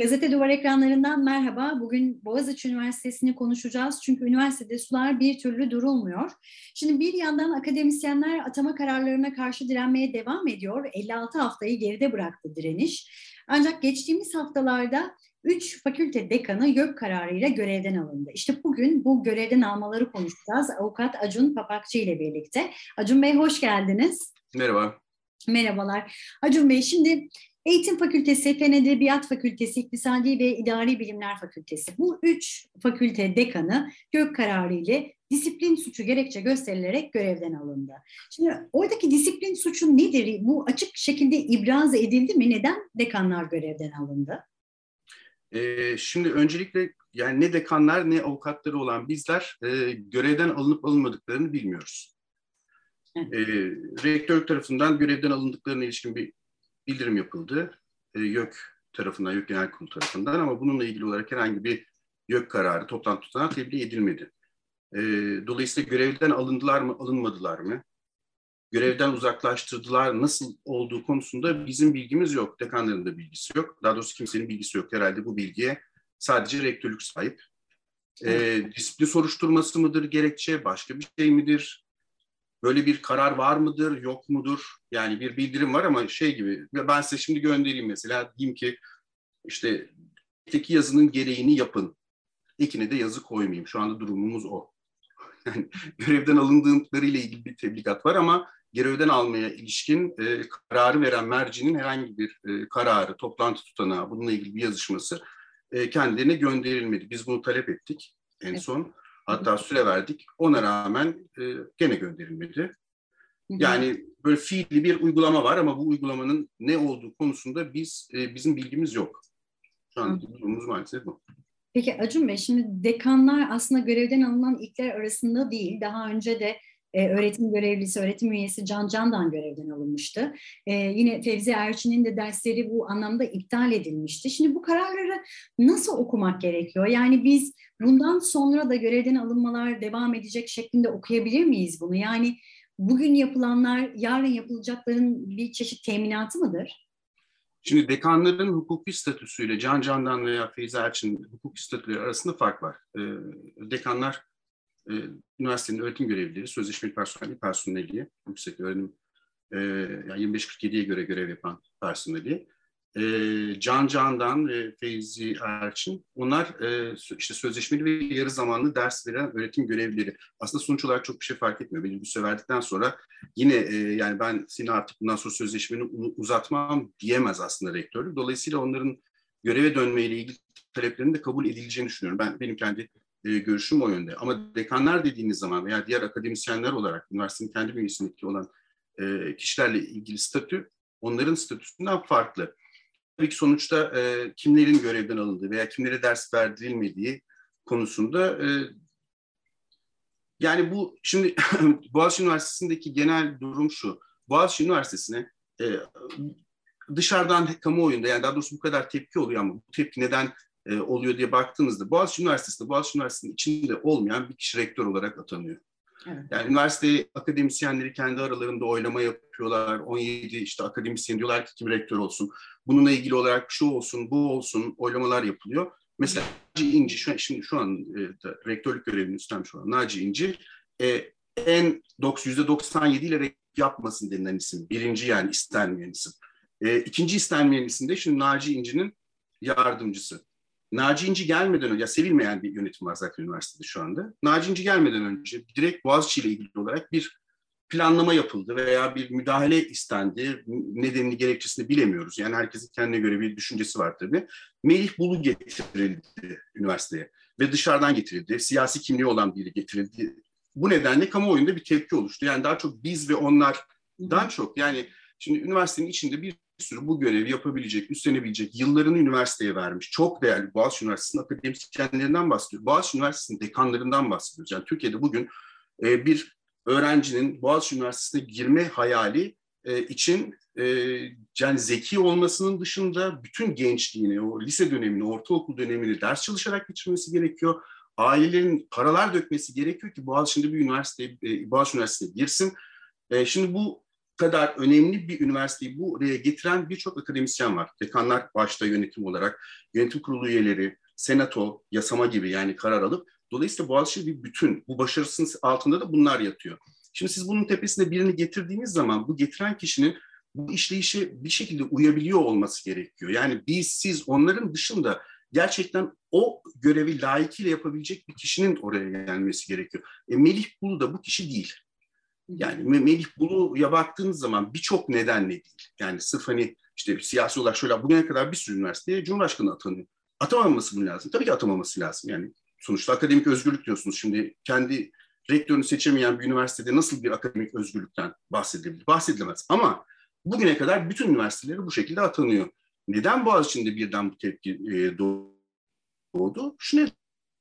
Gazete Duvar ekranlarından merhaba. Bugün Boğaziçi Üniversitesi'ni konuşacağız. Çünkü üniversitede sular bir türlü durulmuyor. Şimdi bir yandan akademisyenler atama kararlarına karşı direnmeye devam ediyor. 56 haftayı geride bıraktı direniş. Ancak geçtiğimiz haftalarda 3 fakülte dekanı YÖK kararıyla görevden alındı. İşte bugün bu görevden almaları konuşacağız. Avukat Acun Papakçı ile birlikte. Acun Bey hoş geldiniz. Merhaba. Merhabalar. Acun Bey şimdi Eğitim Fakültesi, Fen Edebiyat Fakültesi, İktisadi ve İdari Bilimler Fakültesi. Bu üç fakülte dekanı gök kararı ile disiplin suçu gerekçe gösterilerek görevden alındı. Şimdi oradaki disiplin suçu nedir? Bu açık şekilde ibraz edildi mi? Neden dekanlar görevden alındı? Ee, şimdi öncelikle yani ne dekanlar ne avukatları olan bizler e, görevden alınıp alınmadıklarını bilmiyoruz. Evet. E, rektör tarafından görevden alındıklarına ilişkin bir bildirim yapıldı. E, YÖK tarafından, YÖK Genel Kurulu tarafından ama bununla ilgili olarak herhangi bir YÖK kararı, toplantı tutanağı tebliğ edilmedi. E, dolayısıyla görevden alındılar mı, alınmadılar mı? Görevden uzaklaştırdılar, nasıl olduğu konusunda bizim bilgimiz yok. Dekanların da bilgisi yok. Daha doğrusu kimsenin bilgisi yok. Herhalde bu bilgiye sadece rektörlük sahip. E, disiplin soruşturması mıdır gerekçe, başka bir şey midir? Böyle bir karar var mıdır, yok mudur? Yani bir bildirim var ama şey gibi, ben size şimdi göndereyim mesela, diyeyim ki işte teki yazının gereğini yapın. İkine de yazı koymayayım. Şu anda durumumuz o. Yani görevden alındıklarıyla ilgili bir tebligat var ama görevden almaya ilişkin e, kararı veren mercinin herhangi bir e, kararı, toplantı tutanağı, bununla ilgili bir yazışması e, kendilerine gönderilmedi. Biz bunu talep ettik en son. Hatta süre verdik. Ona rağmen e, gene gönderilmedi. Yani böyle fiili bir uygulama var ama bu uygulamanın ne olduğu konusunda biz e, bizim bilgimiz yok. Şu an durumumuz maalesef bu. Peki Acun Bey, şimdi dekanlar aslında görevden alınan ilkler arasında değil. Daha önce de e, öğretim görevlisi, öğretim üyesi Can Can'dan görevden alınmıştı. E, yine Fevzi Erçin'in de dersleri bu anlamda iptal edilmişti. Şimdi bu kararları nasıl okumak gerekiyor? Yani biz bundan sonra da görevden alınmalar devam edecek şeklinde okuyabilir miyiz bunu? Yani bugün yapılanlar yarın yapılacakların bir çeşit teminatı mıdır? Şimdi dekanların hukuki statüsüyle Can Can'dan veya Feyzi Erçin hukuki statüleri arasında fark var. Ee, dekanlar e, üniversitenin öğretim görevlileri, sözleşmeli personeli, personeli, yüksek öğrenim e, yani 25-47'ye göre görev yapan personeli. E, Can Can'dan ve Feyzi Erçin, onlar e, işte sözleşmeli ve yarı zamanlı ders veren öğretim görevlileri. Aslında sonuç olarak çok bir şey fark etmiyor. Süre verdikten sonra yine yani ben seni artık bundan sonra sözleşmeni uzatmam diyemez aslında rektörlük. Dolayısıyla onların göreve dönmeyle ilgili taleplerinin de kabul edileceğini düşünüyorum. Ben benim kendi e, görüşüm o yönde. Ama dekanlar dediğiniz zaman veya diğer akademisyenler olarak üniversitenin kendi bünyesindeki olan e, kişilerle ilgili statü onların statüsünden farklı. Tabii ki sonuçta e, kimlerin görevden alındığı veya kimlere ders verdirilmediği konusunda e, yani bu şimdi Boğaziçi Üniversitesi'ndeki genel durum şu. Boğaziçi Üniversitesi'ne e, dışarıdan kamuoyunda yani daha doğrusu bu kadar tepki oluyor ama bu tepki neden e, oluyor diye baktığınızda Boğaziçi Üniversitesi'nde Boğaziçi Üniversitesi'nin içinde olmayan bir kişi rektör olarak atanıyor. Evet. Yani üniversite akademisyenleri kendi aralarında oylama yapıyorlar. 17 işte akademisyen diyorlar ki kim rektör olsun. Bununla ilgili olarak şu olsun, bu olsun oylamalar yapılıyor. Mesela Naci İnci, şu, şimdi şu an e, rektörlük görevini üstlenmiş olan Naci İnci e, en %97 ile yapmasın denilen isim. Birinci yani istenmeyen isim. E, ikinci istenmeyen isim de şimdi Naci İnci'nin yardımcısı. Naci İnci gelmeden önce, ya sevilmeyen bir yönetim var zaten üniversitede şu anda. Naci İnci gelmeden önce direkt Boğaziçi ile ilgili olarak bir planlama yapıldı veya bir müdahale istendi. Nedenini, gerekçesini bilemiyoruz. Yani herkesin kendine göre bir düşüncesi var tabii. Melih Bulu getirildi üniversiteye ve dışarıdan getirildi. Siyasi kimliği olan biri getirildi. Bu nedenle kamuoyunda bir tepki oluştu. Yani daha çok biz ve onlar daha çok yani şimdi üniversitenin içinde bir sürü bu görevi yapabilecek, üstlenebilecek, yıllarını üniversiteye vermiş, çok değerli Boğaziçi Üniversitesi'nin akademisyenlerinden bahsediyoruz. Boğaziçi Üniversitesi'nin dekanlarından bahsediyoruz. Yani Türkiye'de bugün e, bir öğrencinin Boğaziçi Üniversitesi'ne girme hayali e, için e, yani zeki olmasının dışında bütün gençliğini, o lise dönemini, ortaokul dönemini ders çalışarak geçirmesi gerekiyor. Ailelerin paralar dökmesi gerekiyor ki Boğaziçi'nde bir üniversite, e, Boğaziçi Üniversitesi'ne girsin. E, şimdi bu kadar önemli bir üniversiteyi buraya getiren birçok akademisyen var. Dekanlar başta yönetim olarak, yönetim kurulu üyeleri, senato, yasama gibi yani karar alıp dolayısıyla Boğaziçi bir bütün. Bu başarısının altında da bunlar yatıyor. Şimdi siz bunun tepesine birini getirdiğiniz zaman bu getiren kişinin bu işleyişe bir şekilde uyabiliyor olması gerekiyor. Yani biz, siz onların dışında gerçekten o görevi layıkıyla yapabilecek bir kişinin oraya gelmesi gerekiyor. E, Melih Bulu da bu kişi değil. Yani Melih Bulu'ya baktığınız zaman birçok nedenle değil. Yani sırf hani işte siyasi olarak şöyle bugüne kadar bir sürü üniversiteye Cumhurbaşkanı atanıyor. Atamaması mı lazım? Tabii ki atamaması lazım. Yani sonuçta akademik özgürlük diyorsunuz. Şimdi kendi rektörünü seçemeyen bir üniversitede nasıl bir akademik özgürlükten bahsedebilir? Bahsedilemez. Ama bugüne kadar bütün üniversiteleri bu şekilde atanıyor. Neden Boğaziçi'nde birden bu tepki e, doğdu? Şu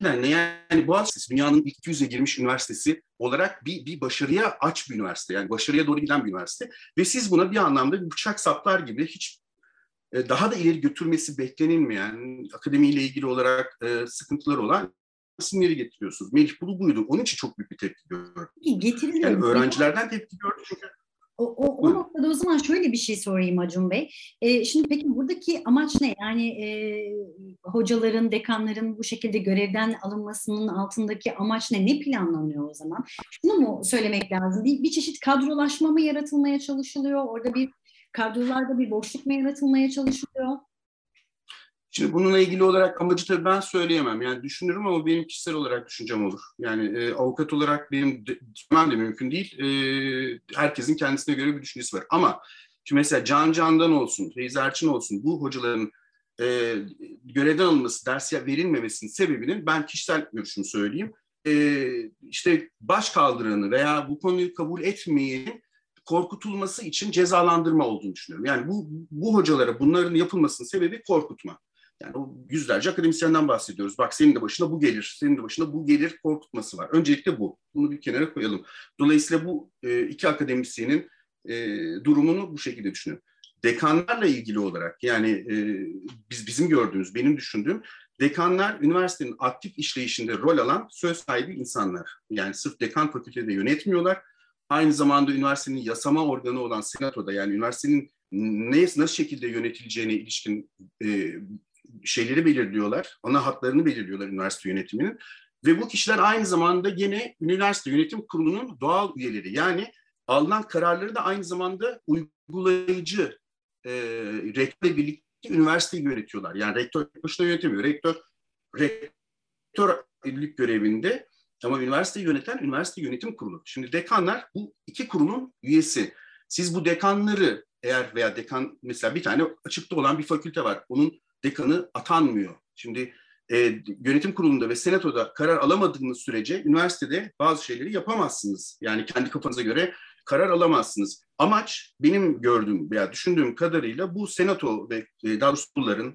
nedenle yani Boğaziçi dünyanın ilk 200'e girmiş üniversitesi olarak bir, bir başarıya aç bir üniversite. Yani başarıya doğru giden bir üniversite. Ve siz buna bir anlamda bir bıçak saplar gibi hiç e, daha da ileri götürmesi beklenilmeyen, akademiyle ilgili olarak e, sıkıntıları olan isimleri getiriyorsunuz. Melih Bulu buydu. Onun için çok büyük bir tepki gördü. Getiriliyor. Yani öğrencilerden tepki gördü çünkü o, o, o noktada o zaman şöyle bir şey sorayım Acun Bey. E, şimdi peki buradaki amaç ne? Yani e, hocaların, dekanların bu şekilde görevden alınmasının altındaki amaç ne? Ne planlanıyor o zaman? Şunu mu söylemek lazım? Bir, bir çeşit kadrolaşma mı yaratılmaya çalışılıyor? Orada bir kadrolarda bir boşluk mu yaratılmaya çalışılıyor? Şimdi bununla ilgili olarak amacı tabii ben söyleyemem. Yani düşünürüm ama benim kişisel olarak düşüncem olur. Yani e, avukat olarak benim de, de mümkün değil. E, herkesin kendisine göre bir düşüncesi var. Ama şimdi mesela Can Can'dan olsun, Feyz Erçin olsun bu hocaların e, görevden alınması, ders verilmemesinin sebebinin ben kişisel görüşümü söyleyeyim. E, işte baş kaldıranı veya bu konuyu kabul etmeyenin korkutulması için cezalandırma olduğunu düşünüyorum. Yani bu, bu hocalara bunların yapılmasının sebebi korkutma. Yani o yüzlerce akademisyenden bahsediyoruz. Bak senin de başına bu gelir, senin de başına bu gelir korkutması var. Öncelikle bu. Bunu bir kenara koyalım. Dolayısıyla bu e, iki akademisyenin e, durumunu bu şekilde düşünüyorum. Dekanlarla ilgili olarak yani e, biz bizim gördüğümüz, benim düşündüğüm dekanlar üniversitenin aktif işleyişinde rol alan söz sahibi insanlar. Yani sırf dekan fakültede yönetmiyorlar. Aynı zamanda üniversitenin yasama organı olan senatoda yani üniversitenin ne, nasıl şekilde yönetileceğine ilişkin e, şeyleri belirliyorlar, ana hatlarını belirliyorlar üniversite yönetiminin. Ve bu kişiler aynı zamanda yine üniversite yönetim kurulunun doğal üyeleri. Yani alınan kararları da aynı zamanda uygulayıcı e, rektörle birlikte üniversiteyi yönetiyorlar. Yani rektör başına yönetemiyor. Rektör rektörlük görevinde ama üniversiteyi yöneten üniversite yönetim kurulu. Şimdi dekanlar bu iki kurulun üyesi. Siz bu dekanları eğer veya dekan mesela bir tane açıkta olan bir fakülte var. Onun dekanı atanmıyor. Şimdi e, yönetim kurulunda ve senatoda karar alamadığınız sürece üniversitede bazı şeyleri yapamazsınız. Yani kendi kafanıza göre karar alamazsınız. Amaç benim gördüğüm veya düşündüğüm kadarıyla bu senato ve e, daha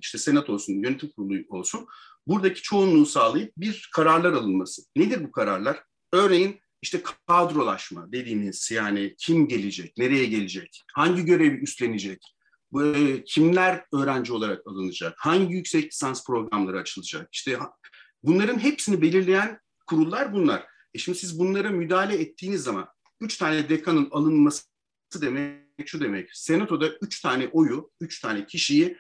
işte senato olsun, yönetim kurulu olsun buradaki çoğunluğu sağlayıp bir kararlar alınması. Nedir bu kararlar? Örneğin işte kadrolaşma dediğimiz yani kim gelecek, nereye gelecek, hangi görevi üstlenecek, e, kimler öğrenci olarak alınacak, hangi yüksek lisans programları açılacak, işte bunların hepsini belirleyen kurullar bunlar. E şimdi siz bunlara müdahale ettiğiniz zaman üç tane dekanın alınması demek şu demek. Senatoda üç tane oyu, üç tane kişiyi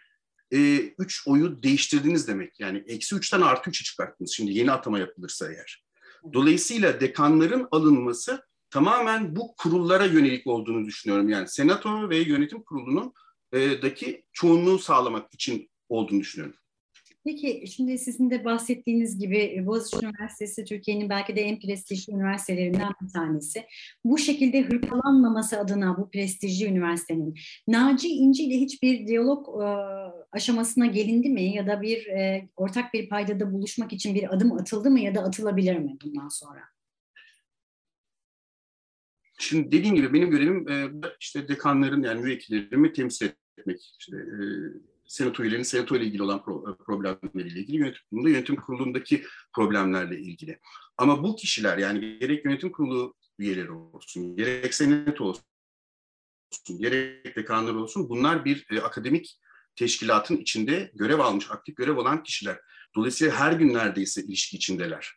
e, üç oyu değiştirdiniz demek. Yani eksi üçten artı üçü çıkarttınız. Şimdi yeni atama yapılırsa eğer. Dolayısıyla dekanların alınması tamamen bu kurullara yönelik olduğunu düşünüyorum. Yani senato ve yönetim kurulunun daki çoğunluğu sağlamak için olduğunu düşünüyorum. Peki şimdi sizin de bahsettiğiniz gibi e, Boğaziçi Üniversitesi Türkiye'nin belki de en prestijli üniversitelerinden bir tanesi. Bu şekilde hırpalanmaması adına bu prestijli üniversitenin Naci İnci ile hiçbir diyalog e, aşamasına gelindi mi ya da bir e, ortak bir paydada buluşmak için bir adım atıldı mı ya da atılabilir mi bundan sonra? Şimdi dediğim gibi benim görevim e, işte dekanların yani müvekkillerimi temsil etmek. İşte e, senato üyelerinin senato ile ilgili olan pro, problemleriyle ilgili, yönetim kurulunda yönetim kurulundaki problemlerle ilgili. Ama bu kişiler yani gerek yönetim kurulu üyeleri olsun, gerek senato olsun, gerek dekanlar olsun bunlar bir e, akademik teşkilatın içinde görev almış, aktif görev alan kişiler. Dolayısıyla her gün neredeyse ilişki içindeler.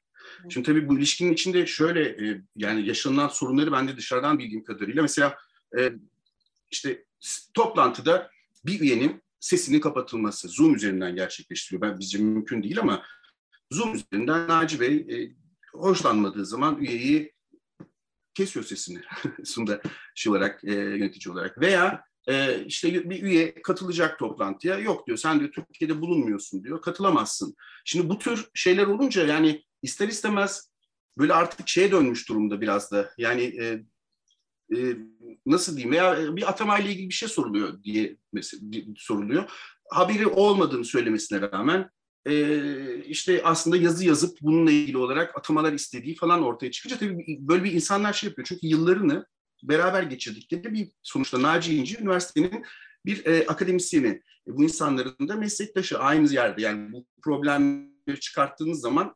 Şimdi tabii bu ilişkinin içinde şöyle e, yani yaşanılan sorunları ben de dışarıdan bildiğim kadarıyla mesela e, işte toplantıda bir üyenin sesinin kapatılması Zoom üzerinden gerçekleştiriyor. Ben bizce mümkün değil ama Zoom üzerinden Naci Bey e, hoşlanmadığı zaman üyeyi kesiyor sesini sunda şey olarak e, yönetici olarak veya e, işte bir üye katılacak toplantıya yok diyor sen diyor Türkiye'de bulunmuyorsun diyor katılamazsın. Şimdi bu tür şeyler olunca yani ister istemez böyle artık şeye dönmüş durumda biraz da yani e, e, nasıl diyeyim veya bir atamayla ilgili bir şey soruluyor diye mesela, soruluyor. Haberi olmadığını söylemesine rağmen e, işte aslında yazı yazıp bununla ilgili olarak atamalar istediği falan ortaya çıkınca tabii böyle bir insanlar şey yapıyor. Çünkü yıllarını beraber geçirdikleri bir sonuçta Naci İnci üniversitenin bir e, akademisyeni. E, bu insanların da meslektaşı aynı yerde. Yani bu problemleri çıkarttığınız zaman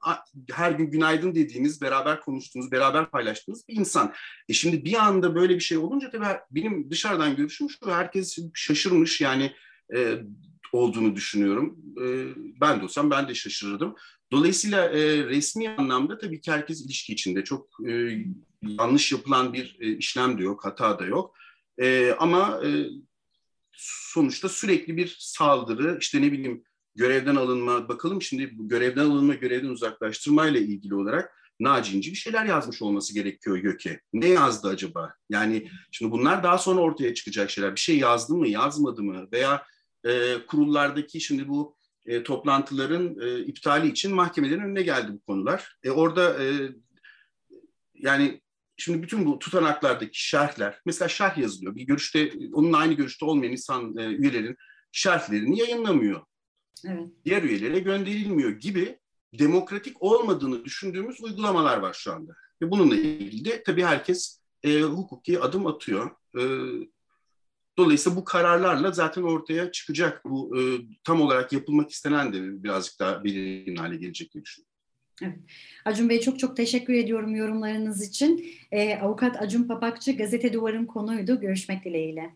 her gün günaydın dediğiniz, beraber konuştuğunuz, beraber paylaştığınız bir insan. E şimdi bir anda böyle bir şey olunca tabii benim dışarıdan görüşüm şu, herkes şaşırmış yani e, olduğunu düşünüyorum. E, ben de olsam ben de şaşırırdım. Dolayısıyla e, resmi anlamda tabii ki herkes ilişki içinde. Çok e, yanlış yapılan bir e, işlem de yok, hata da yok. E, ama e, sonuçta sürekli bir saldırı, işte ne bileyim görevden alınma, bakalım şimdi bu görevden alınma, görevden uzaklaştırma ile ilgili olarak Naci bir şeyler yazmış olması gerekiyor Göke. Ne yazdı acaba? Yani şimdi bunlar daha sonra ortaya çıkacak şeyler. Bir şey yazdı mı, yazmadı mı? Veya e, kurullardaki şimdi bu e, toplantıların e, iptali için mahkemelerin önüne geldi bu konular. E, orada e, yani şimdi bütün bu tutanaklardaki şerhler, mesela şerh yazılıyor. Bir görüşte, onunla aynı görüşte olmayan insan e, üyelerin şerhlerini yayınlamıyor. Evet. Diğer üyelere gönderilmiyor gibi demokratik olmadığını düşündüğümüz uygulamalar var şu anda. Ve bununla ilgili de tabii herkes e, hukuki adım atıyor. E, Dolayısıyla bu kararlarla zaten ortaya çıkacak. Bu e, tam olarak yapılmak istenen de birazcık daha belirgin hale gelecek diye düşünüyorum. Evet. Acun Bey çok çok teşekkür ediyorum yorumlarınız için. Ee, Avukat Acun Papakçı Gazete Duvar'ın konuydu. Görüşmek dileğiyle.